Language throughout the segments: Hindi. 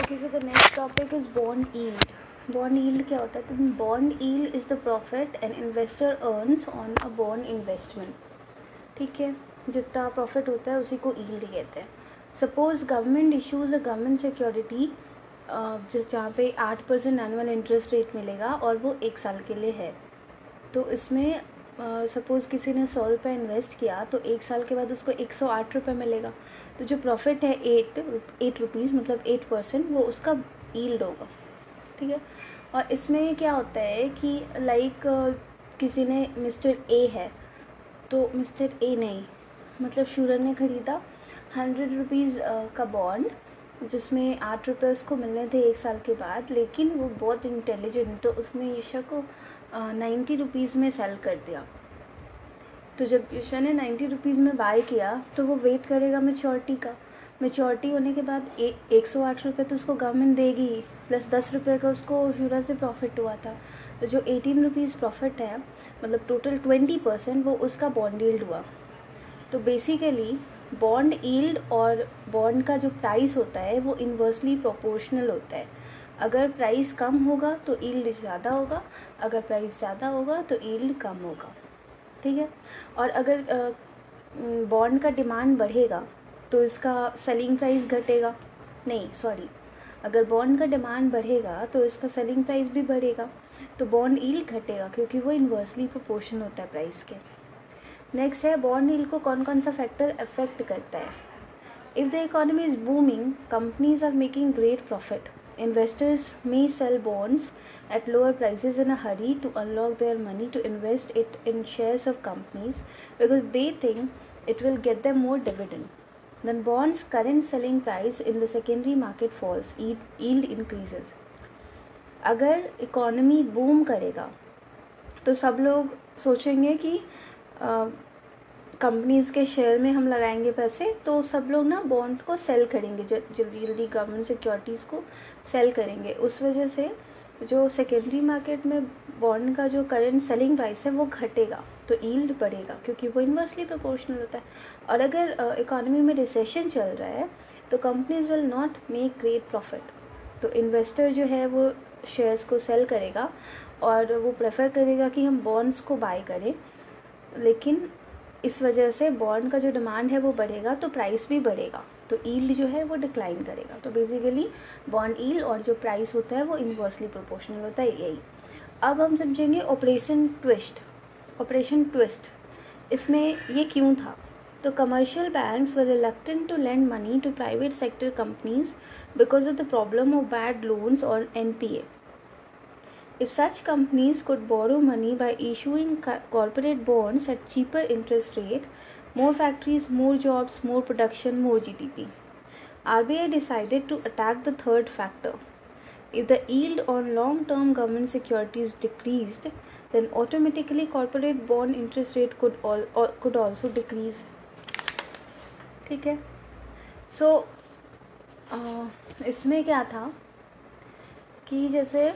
Okay, so the next topic is bond yield. Bond yield क्या होता है? तो bond yield is the profit an investor earns on a bond investment. ठीक है? जितना प्रॉफिट होता है उसी को ईल्ड कहते हैं. Suppose government issues a government security जहाँ पे आठ परसेंट एनुअल इंटरेस्ट रेट मिलेगा और वो एक साल के लिए है. तो इसमें सपोज़ किसी ने सौ रुपये इन्वेस्ट किया तो एक साल के बाद उसको एक सौ आठ रुपये मिलेगा. तो जो प्रॉफिट है एट एट रुपीज़ मतलब एट परसेंट वो उसका ईल्ड होगा। ठीक है? और इसमें क्या होता है कि लाइक किसी ने मिस्टर ए है तो मिस्टर ए नहीं। मतलब शूरन ने ख़रीदा हंड्रेड रुपीज़ का बॉन्ड जिसमें आठ रुपये उसको मिलने थे एक साल के बाद, लेकिन वो बहुत इंटेलिजेंट तो उसने ईशा को नाइन्टी रुपीज़ में सेल कर दिया। तो जब ईशा ने नाइन्टी रुपीज़ में बाय किया तो वो वेट करेगा मेचोरिटी का। मेचोरिटी होने के बाद ए, एक सौ आठ रुपये तो उसको गवर्नमेंट देगी प्लस दस रुपये का उसको शूरा से प्रॉफिट हुआ था। तो जो एटीन रुपीज़ प्रॉफिट है मतलब टोटल ट्वेंटी परसेंट वो उसका बॉन्ड ईल्ड हुआ। तो बेसिकली बॉन्ड ईल्ड और बॉन्ड का जो प्राइस होता है वो इन्वर्सली प्रोपोर्शनल होता है। अगर प्राइस कम होगा तो ईल्ड ज़्यादा होगा। अगर प्राइस ज़्यादा होगा तो ईल्ड कम होगा। ठीक है? और अगर बॉन्ड का डिमांड बढ़ेगा तो इसका सेलिंग प्राइस घटेगा। नहीं सॉरी अगर बॉन्ड का डिमांड बढ़ेगा तो इसका सेलिंग प्राइस भी बढ़ेगा। तो बॉन्ड ईल घटेगा, क्योंकि वो इन्वर्सली प्रोपोर्शन होता है प्राइस के। नेक्स्ट है बॉन्ड ईल को कौन कौन सा फैक्टर अफेक्ट करता है? If the economy is booming companies are making great profit Investors may sell bonds at lower prices in a hurry to unlock their money to invest it in shares of companies because they think it will get them more dividend. Then bonds current selling price in the secondary market falls, yield increases. अगर इकोनॉमी बूम करेगा तो सब लोग सोचेंगे कि कंपनीज़ के शेयर में हम लगाएँगे पैसे तो सब लोग ना बॉन्ड को सेल करेंगे जल्दी जल्दी गवर्नमेंट सिक्योरिटीज़ को सेल करेंगे। उस वजह से जो सेकेंडरी मार्केट में बॉन्ड का जो करेंट सेलिंग प्राइस है, वो घटेगा तो ईल्ड बढ़ेगा, क्योंकि वो इन्वर्सली प्रोपोर्शनल होता है। और अगर इकोनॉमी में रिसेशन चल रहा है तो companies will not make great profit तो इन्वेस्टर जो है वो शेयर्स को सेल करेगा, और वो प्रेफर करेगा कि हम बॉन्ड्स को बाय करें। लेकिन इस वजह से बॉन्ड का जो डिमांड है वो बढ़ेगा तो प्राइस भी बढ़ेगा। तो ईल्ड जो है वो डिक्लाइन करेगा। तो बेसिकली बॉन्ड ईल्ड और जो प्राइस होता है वो इन्वर्सली प्रोपोर्शनल होता है, यही। अब हम समझेंगे ऑपरेशन ट्विस्ट ऑपरेशन ट्विस्ट इसमें ये क्यों था? तो commercial banks were reluctant to lend money to private sector companies because of the problem of bad loans और N P A If such companies could borrow money by issuing corporate bonds at cheaper interest rate, More factories, more jobs, more production, more GDP. RBI decided to attack the third factor. If the yield on long term government securities decreased, then automatically corporate bond interest rate could, all, or, could also decrease. ठीक है सो so, इसमें क्या था कि जैसे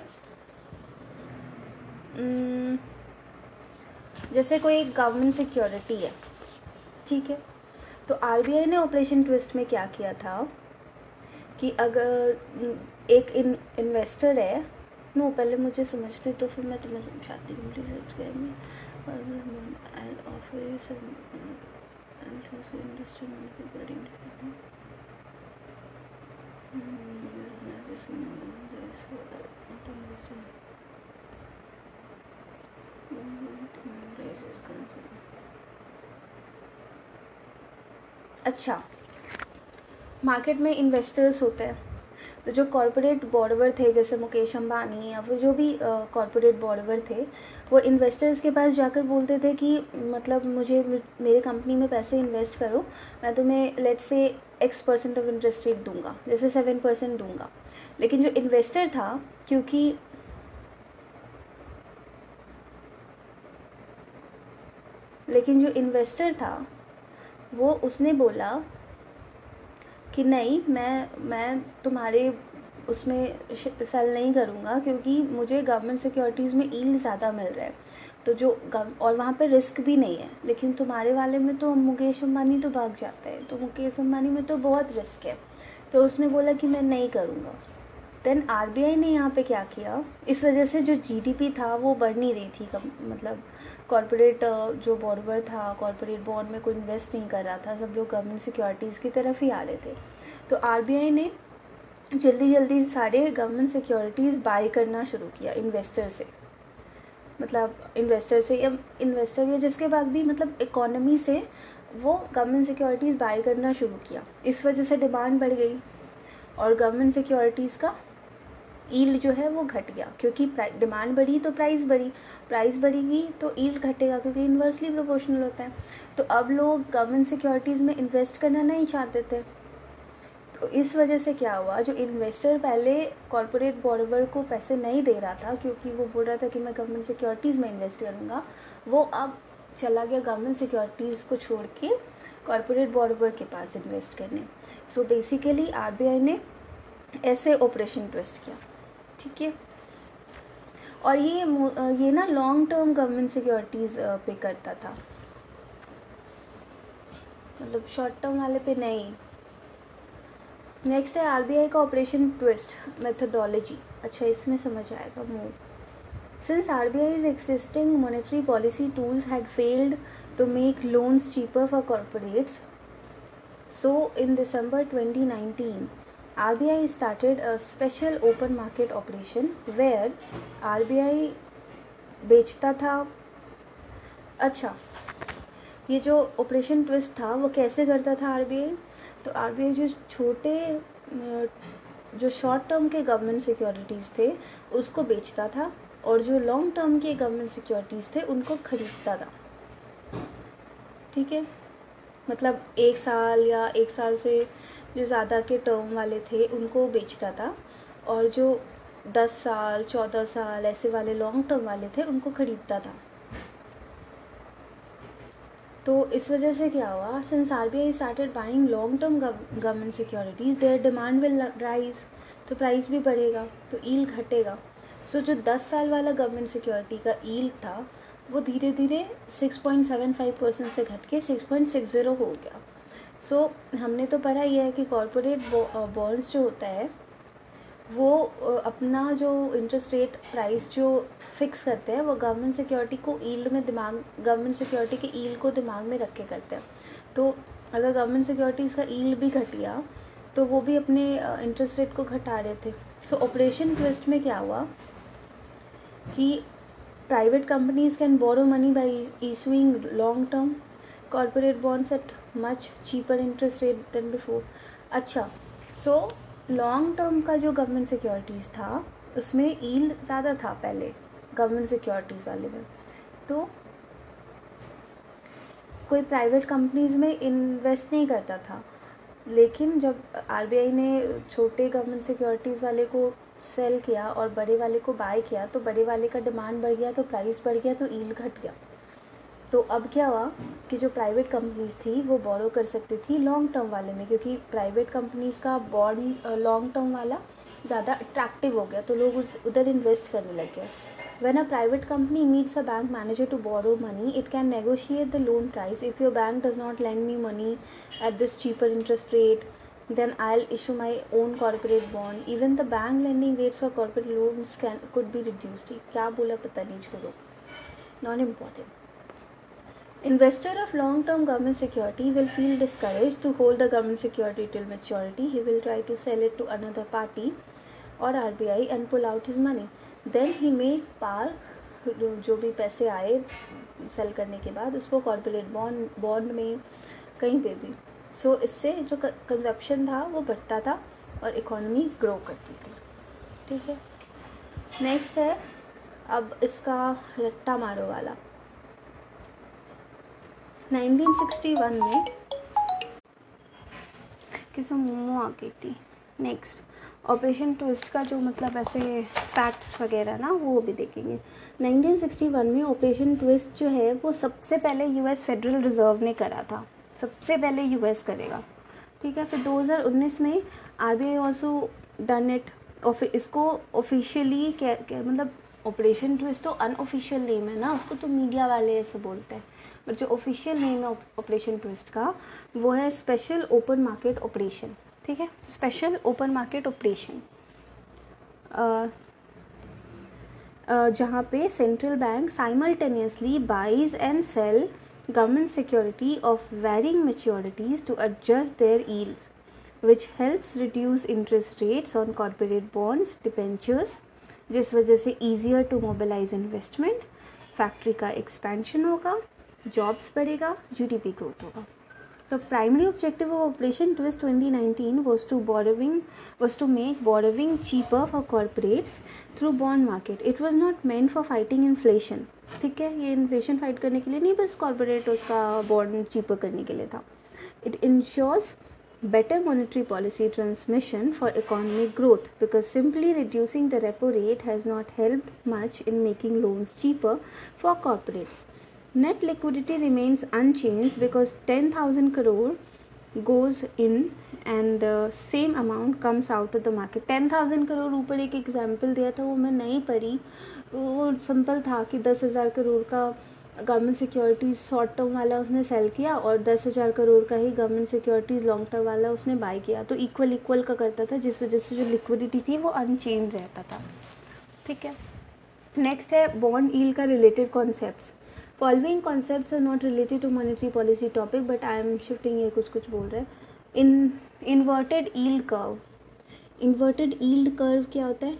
जैसे कोई गवर्नमेंट सिक्योरिटी है, ठीक है? तो आरबीआई ने ऑपरेशन ट्विस्ट में क्या किया था? कि अगर एक इन इन्वेस्टर है नो पहले मुझे समझते तो फिर मैं तुम्हें समझाती हूँ प्लीज़ सब्सक्राइब में अच्छा मार्केट में इन्वेस्टर्स होते हैं तो जो कॉरपोरेट बॉर्डवर थे, जैसे मुकेश अंबानी या फिर जो भी कॉरपोरेट बॉर्डवर थे, वो इन्वेस्टर्स के पास जाकर बोलते थे कि मतलब मुझे, मेरे कंपनी में पैसे इन्वेस्ट करो, मैं तुम्हें let's say x percent of interest rate दूँगा, जैसे सेवन परसेंट दूँगा। लेकिन जो इन्वेस्टर था, क्योंकि लेकिन जो इन्वेस्टर था, वो उसने बोला कि नहीं, मैं मैं तुम्हारे उसमें सेल नहीं करूँगा क्योंकि मुझे गवर्नमेंट सिक्योरिटीज़ में ईल ज़्यादा मिल रहा है। तो जो और वहाँ पे रिस्क भी नहीं है। लेकिन तुम्हारे वाले में तो मुकेश अम्बानी तो भाग जाता है। तो मुकेश अम्बानी में तो बहुत रिस्क है। तो उसने बोला कि मैं नहीं करूँगा। देन आरबीआई ने यहाँ पे क्या किया? इस वजह से जो जीडीपी था, वो बढ़ नहीं रही थी कम मतलब कॉरपोरेट जो बॉर्बर था कॉरपोरेट बॉन्ड में कोई इन्वेस्ट नहीं कर रहा था, सब लोग गवर्नमेंट सिक्योरिटीज़ की तरफ़ ही आ रहे थे। तो आरबीआई ने जल्दी जल्दी सारे गवर्नमेंट सिक्योरिटीज़ बाई करना शुरू किया इन्वेस्टर से। मतलब इन्वेस्टर से या इन्वेस्टर या जिसके पास भी मतलब इकोनॉमी से वो गवर्नमेंट सिक्योरिटीज़ बाई करना शुरू किया। इस वजह से डिमांड बढ़ गई और गवर्नमेंट सिक्योरिटीज़ का ईल्ड जो है वो घट गया, क्योंकि डिमांड बढ़ी तो प्राइस बढ़ी। प्राइस बढ़ेगी तो ईल्ड घटेगा, क्योंकि इन्वर्सली प्रोपोर्शनल होता है। तो अब लोग गवर्नमेंट सिक्योरिटीज़ में इन्वेस्ट करना नहीं चाहते थे। तो इस वजह से क्या हुआ, जो इन्वेस्टर पहले कॉरपोरेट बॉर्डर को पैसे नहीं दे रहा था, क्योंकि वो बोल रहा था कि मैं गवर्नमेंट सिक्योरिटीज़ में इन्वेस्ट करूँगा, वो अब चला गया गवर्नमेंट सिक्योरिटीज़ को छोड़ के कॉरपोरेट बॉर्डर के पास इन्वेस्ट करने। सो बेसिकली आरबीआई ने ऐसे ऑपरेशन ट्विस्ट किया। ठीक है? और ये ये ना लॉन्ग टर्म गवर्नमेंट सिक्योरिटीज़ पे करता था। मतलब शॉर्ट टर्म वाले पे नहीं। नेक्स्ट है आरबीआई का ऑपरेशन ट्विस्ट मेथडोलॉजी अच्छा इसमें समझ आएगा move since R B I is existing monetary policy tools had failed to make loans cheaper for corporates so in December 2019 RBI started a special open market operation where RBI बेचता था। अच्छा ये जो ऑपरेशन ट्विस्ट था, वो कैसे करता था आरबीआई तो आरबीआई जो छोटे जो शॉर्ट टर्म के गवर्नमेंट सिक्योरिटीज़ थे, उसको बेचता था और जो लॉन्ग टर्म के गवर्नमेंट सिक्योरिटीज़ थे, उनको खरीदता था। ठीक है? मतलब एक साल या एक साल से जो ज़्यादा के टर्म वाले थे उनको बेचता था। और जो दस साल चौदह साल ऐसे वाले लॉन्ग टर्म वाले थे उनको ख़रीदता था। तो इस वजह से क्या हुआ? Since R B I started buying long term government securities their demand will rise तो प्राइस भी बढ़ेगा तो ईल घटेगा। सो so, जो दस साल वाला गवर्नमेंट सिक्योरिटी का ईल था वो धीरे धीरे six point seven five percent से घट के सिक्स पॉइंट सिक्स ज़ीरो हो गया। सो so, हमने तो पढ़ा ही है कि कॉरपोरेट बॉन्ड्स जो होता है वो अपना जो इंटरेस्ट रेट प्राइस जो फिक्स करते हैं वो गवर्नमेंट सिक्योरिटी को ईल्ड में दिमाग गवर्नमेंट सिक्योरिटी के ईल्ड को दिमाग में रख के करते हैं। तो अगर गवर्नमेंट सिक्योरिटीज़ का ईल्ड भी घटिया तो वो भी अपने इंटरेस्ट रेट को घटा रहे थे। सो ऑपरेशन ट्विस्ट में क्या हुआ कि private companies can borrow money by issuing long term corporate bonds at much cheaper interest rate than before अच्छा सो लॉन्ग टर्म का जो गवर्नमेंट सिक्योरिटीज़ था, उसमें ईल्ड ज़्यादा था पहले गवर्नमेंट सिक्योरिटीज़ वाले में। तो कोई प्राइवेट कंपनीज़ में इन्वेस्ट नहीं करता था, लेकिन जब आरबीआई ने छोटे गवर्नमेंट सिक्योरिटीज़ वाले को सेल किया और बड़े वाले को बाय किया तो बड़े वाले का डिमांड बढ़ गया तो प्राइस बढ़ गया तो ईल घट गया। तो अब क्या हुआ कि जो प्राइवेट कंपनीज़ थी, वो बोरो कर सकती थी लॉन्ग टर्म वाले में, क्योंकि प्राइवेट कंपनीज़ का बॉन्ड लॉन्ग टर्म वाला ज़्यादा अट्रैक्टिव हो गया तो लोग उधर इन्वेस्ट करने लग गए। When a private company meets a bank manager to borrow money it can negotiate the loan price if your bank does not lend me money at this cheaper interest rate then I'll issue my own corporate bond even the bank lending rates for corporate loans can could be reduced क्या बोला पता नहीं, छोड़ो। Not important Investor of long-term government security will feel discouraged to hold the government security till maturity. He will try to sell it to another party or RBI and pull out his money. Then he may park जो भी पैसे आए सेल करने के बाद उसको कॉरपोरेट बॉन्ड बॉन्ड में कहीं पे भी सो so, इससे जो कंजप्शन था वो बढ़ता था और इकोनॉमी ग्रो करती थी ठीक है नेक्स्ट है अब इसका रट्टा मारो वाला 1961 में किसी मोमो आ गई थी? नेक्स्ट ऑपरेशन ट्विस्ट का जो मतलब ऐसे फैक्ट्स वगैरह ना, वो भी देखेंगे। 1961 में ऑपरेशन ट्विस्ट जो है, वो सबसे पहले यूएस फेडरल रिज़र्व ने करा था। सबसे पहले यूएस करेगा। ठीक है, फिर 2019 में R B I also done it इसको ऑफिशियली क्या मतलब ऑपरेशन ट्विस्ट तो अनऑफिशियल नेम है ना, उसको तो मीडिया वाले ऐसे बोलते हैं। बट जो ऑफिशियल नेम है ऑपरेशन ट्विस्ट का, वो है स्पेशल ओपन मार्केट ऑपरेशन ठीक है? स्पेशल ओपन मार्केट ऑपरेशन जहाँ पे central bank simultaneously buys and sell government security of varying maturities to adjust their yields which helps reduce interest rates on corporate bonds debentures जिस वजह से easier to mobilise investment factory का एक्सपेंशन होगा जॉब्स बढ़ेगा पी ग्रोथ होगा so primary objective of operation twist twenty nineteen was to borrowing was to make borrowing cheaper for corporates through bond market it was not meant for fighting inflation ठीक है? ये इन्फ्लेशन फाइट करने के लिए नहीं, बस कॉरपोरेट उसका बॉन्ड चीपर करने के लिए था. It ensures better monetary policy transmission for economic growth because simply reducing the repo rate has not help much in making loans cheaper for corporates net liquidity remains unchanged because 10000 crore goes in and uh, same amount comes out of the market. 10000 crore ऊपर एक एग्जांपल दिया था वो मैं नहीं पढ़ी। वो सिंपल था कि दस हज़ार करोड़ का गवर्नमेंट सिक्योरिटीज़ शॉर्ट टर्म वाला उसने सेल किया और दस हज़ार करोड़ का ही गवर्नमेंट सिक्योरिटीज़ लॉन्ग टर्म वाला उसने बाय किया। तो इक्वल इक्वल का करता था जिस वजह से जो लिक्विडिटी थी वो अनचेंज रहता था। ठीक है? नेक्स्ट है बॉन्ड ईल का related concept following concept are not related to monetary policy topic but I am shifting ये कुछ कुछ बोल रहे हैं। इन inverted yield curve inverted yield curve क्या होता है?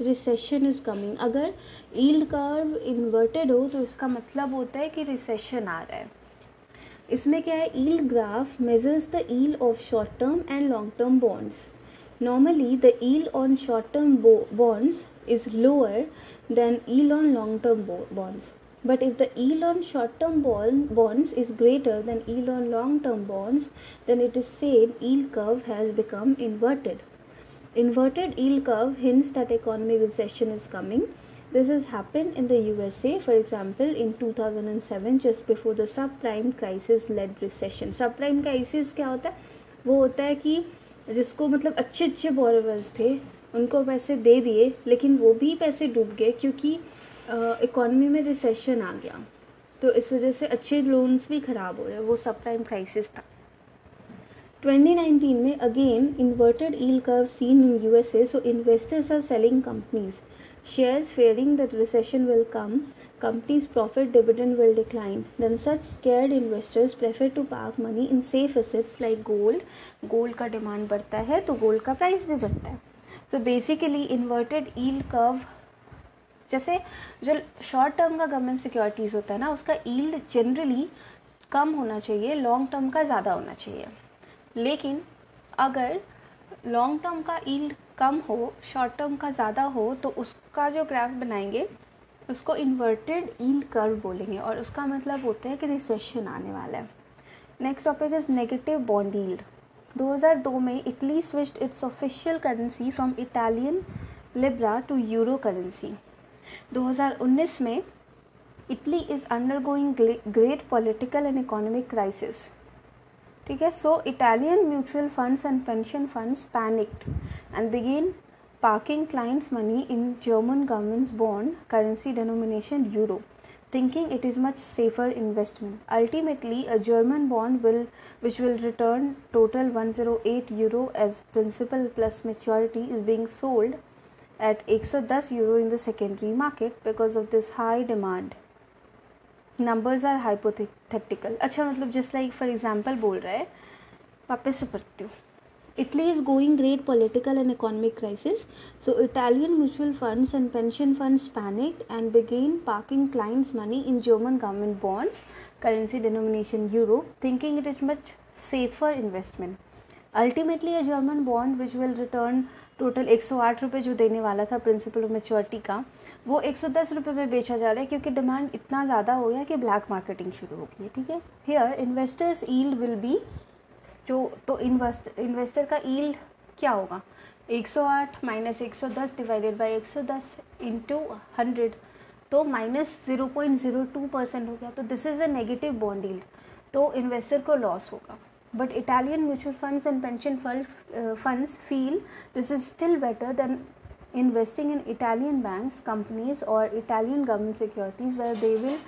रिसेशन इज़ कमिंग अगर ईल्ड कर्व इन्वर्टेड हो तो इसका मतलब होता है कि रिसेशन आ रहा है। इसमें क्या है? Yield graph measures the yield of short term and long term bonds normally, the yield on short term bo- bonds is lower than yield on long term bo- bonds. But if the yield on short-term bond, bonds is greater than yield on long-term bonds, then it is said yield curve has become inverted. Inverted yield curve hints that economic recession is coming. This has happened in the USA, for example, in 2007, just before the subprime crisis-led recession. Subprime crisis क्या होता है वो होता है कि जिसको मतलब अच्छे अच्छे बोरोवर्स थे उनको पैसे दे दिए लेकिन वो भी पैसे डूब गए क्योंकि इकॉनमी में रिसेशन आ गया। तो इस वजह से अच्छे लोन्स भी ख़राब हो रहे हैं, वो सब टाइम क्राइसिस था 2019 में again inverted yield curve seen in U S A so investors are selling companies shares fearing that recession will come companies profit dividend will decline then such scared investors prefer to park money in safe assets like gold gold का डिमांड बढ़ता है तो गोल्ड का प्राइस भी बढ़ता है। So basically inverted yield curve जैसे जो शॉर्ट टर्म का गवर्नमेंट सिक्योरिटीज़ होता है ना, उसका ईल्ड जनरली कम होना चाहिए लॉन्ग टर्म का ज़्यादा होना चाहिए। लेकिन अगर लॉन्ग टर्म का ईल्ड कम हो शॉर्ट टर्म का ज़्यादा हो तो उसका जो ग्राफ बनाएँगे, उसको इन्वर्टेड ईल्ड कर्व बोलेंगे और उसका मतलब होता है कि रिसेशन आने वाला है। Next topic is negative bond yield 2002 में Italy switched its official currency from Italian libra to euro currency 2019 में Italy is undergoing great political and economic crisis ठीक है so Italian mutual funds and pension funds panicked and began parking clients' money in German government's bond currency denomination euro, thinking it is much safer investment. Ultimately, a German bond will which will return total 108 euro as principal plus maturity is being sold at 110 euro in the secondary market because of this high demand. Numbers are hypothetical. अच्छा मतलब just like for example बोल रहा है वापस से पढ़ती हूँ Italy is going great political and economic crisis, so Italian mutual funds and pension funds panicked and began parking clients' money in German government bonds, currency denomination euro, thinking it is much safer investment. Ultimately, a German bond which will return total एक सौ आठ रुपये जो देने वाला था प्रिंसिपल ऑफ़ मेच्योरिटी का, वो एक सौ दस रुपये में बेचा जा रहा है क्योंकि डिमांड इतना ज़्यादा हो गया कि ब्लैक मार्केटिंग शुरू हो गई है, ठीक है? Here investors yield will be जो तो इन्वेस्ट इन्वेस्टर का ईल्ड क्या होगा? 108 माइनस एक सौ दस डिवाइडेड बाई एक सौ दस इंटू हंड्रेड तो minus zero point zero two percent हो गया। तो this is a negative bond yield तो इन्वेस्टर को लॉस होगा। but Italian mutual funds and pension uh, funds feel this is still better than investing in Italian banks, companies, or Italian government securities where they will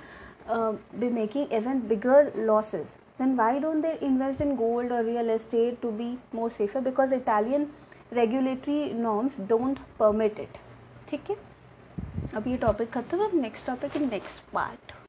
uh, be making even bigger losses. Then why don't they invest in gold or real estate to be more safer? Because Italian regulatory norms don't permit it ठीक है अब ये टॉपिक खत्म अब next topic in next part